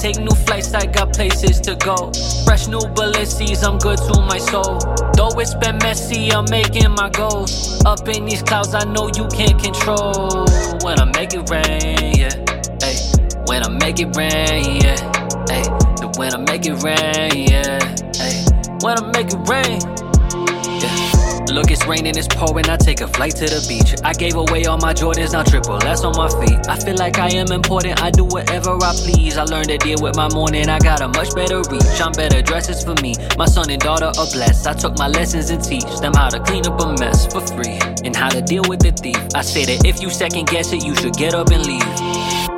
take new flights, I got places to go. Fresh new Balenci's, I'm good to my soul. Though it's been messy, I'm making my goals. Up in these clouds, I know you can't control. When I make it rain, yeah. Hey, when I make it rain, yeah. Hey, when I make it rain, yeah. Hey, when I make it rain. Yeah. Look, it's raining, it's pouring. I take a flight to the beach. I gave away all my Jordans, now triple less on my feet. I feel like I am important. I do whatever I please. I learned to deal with my morning. I got a much better reach. I'm better dresses for me. My son and daughter are blessed. I took my lessons and teach them how to clean up a mess for free and how to deal with the thief. I say that if you second guess it, you should get up and leave.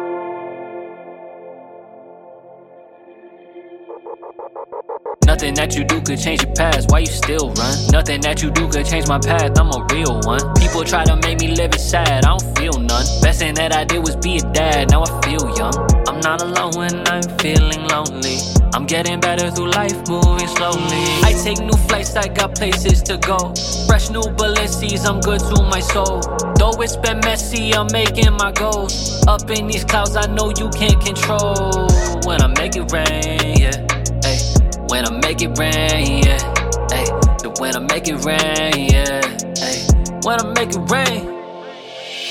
Nothing that you do could change your past. Why you still run? Nothing that you do could change my path. I'm a real one. People try to make me live it sad. I don't feel none. Best thing that I did was be a dad. Now I feel young. I'm not alone when I'm feeling lonely. I'm getting better through life, moving slowly. I take new flights, I got places to go. Fresh new Balenci's, I'm good to my soul. Though it's been messy, I'm making my goals. Up in these clouds, I know you can't control. When I make it rain, yeah. When I make it rain, yeah. Hey, the when I make it rain, yeah. Hey, when I make it rain.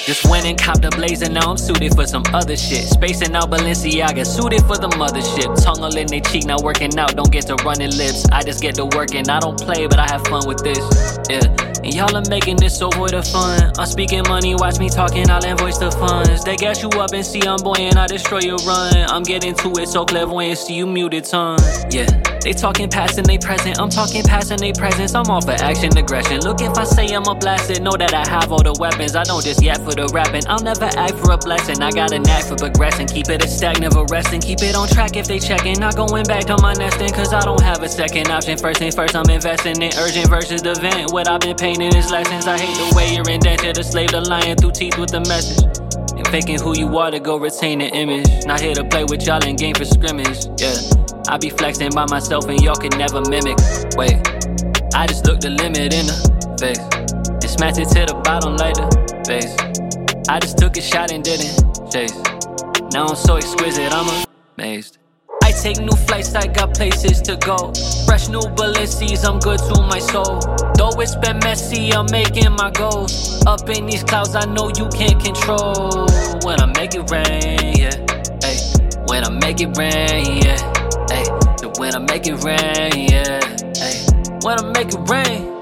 Just went and copped a blazer, now I'm suited for some other shit. Spacing out Balenciaga, suited for the mothership. Tongue all in they cheek, not working out, don't get to running lips. I just get to working, I don't play, but I have fun with this. Yeah, and y'all are making this so void of fun. I'm speaking money, watch me talking, I'll invoice the funds. They gas you up and see I'm buoyant, I destroy your run. I'm getting to it so clairvoyant, see you muted tongue. Yeah, they talking past and they present, I'm talking past and they presence. I'm all for action, aggression. Look, if I say I'm a blasted, know that I have all the weapons. I don't just yet for the rapping. I'll never act for a blessing. I got a knack for progressing. Keep it a stack, never resting. Keep it on track if they checking. Not going back to my nesting, cause I don't have a second option. First thing first, I'm investing in urgent versus the vent. What I've been painting is lessons. I hate the way you're indented. A slave to lying through teeth with the message. And faking who you are to go retain the image. Not here to play with y'all in game for scrimmage. Yeah. I be flexing by myself and y'all can never mimic. Wait, I just look the limit in the face. And smash it to the bottom like the base. I just took a shot and didn't chase. Now I'm so exquisite, I'm amazed. I take new flights, I got places to go. Fresh new Balenci's, I'm good to my soul. Though it's been messy, I'm making my goals. Up in these clouds, I know you can't control. When I make it rain, yeah. Hey, when I make it rain, yeah. Hey, when I make it rain, yeah. Hey, when I make it rain.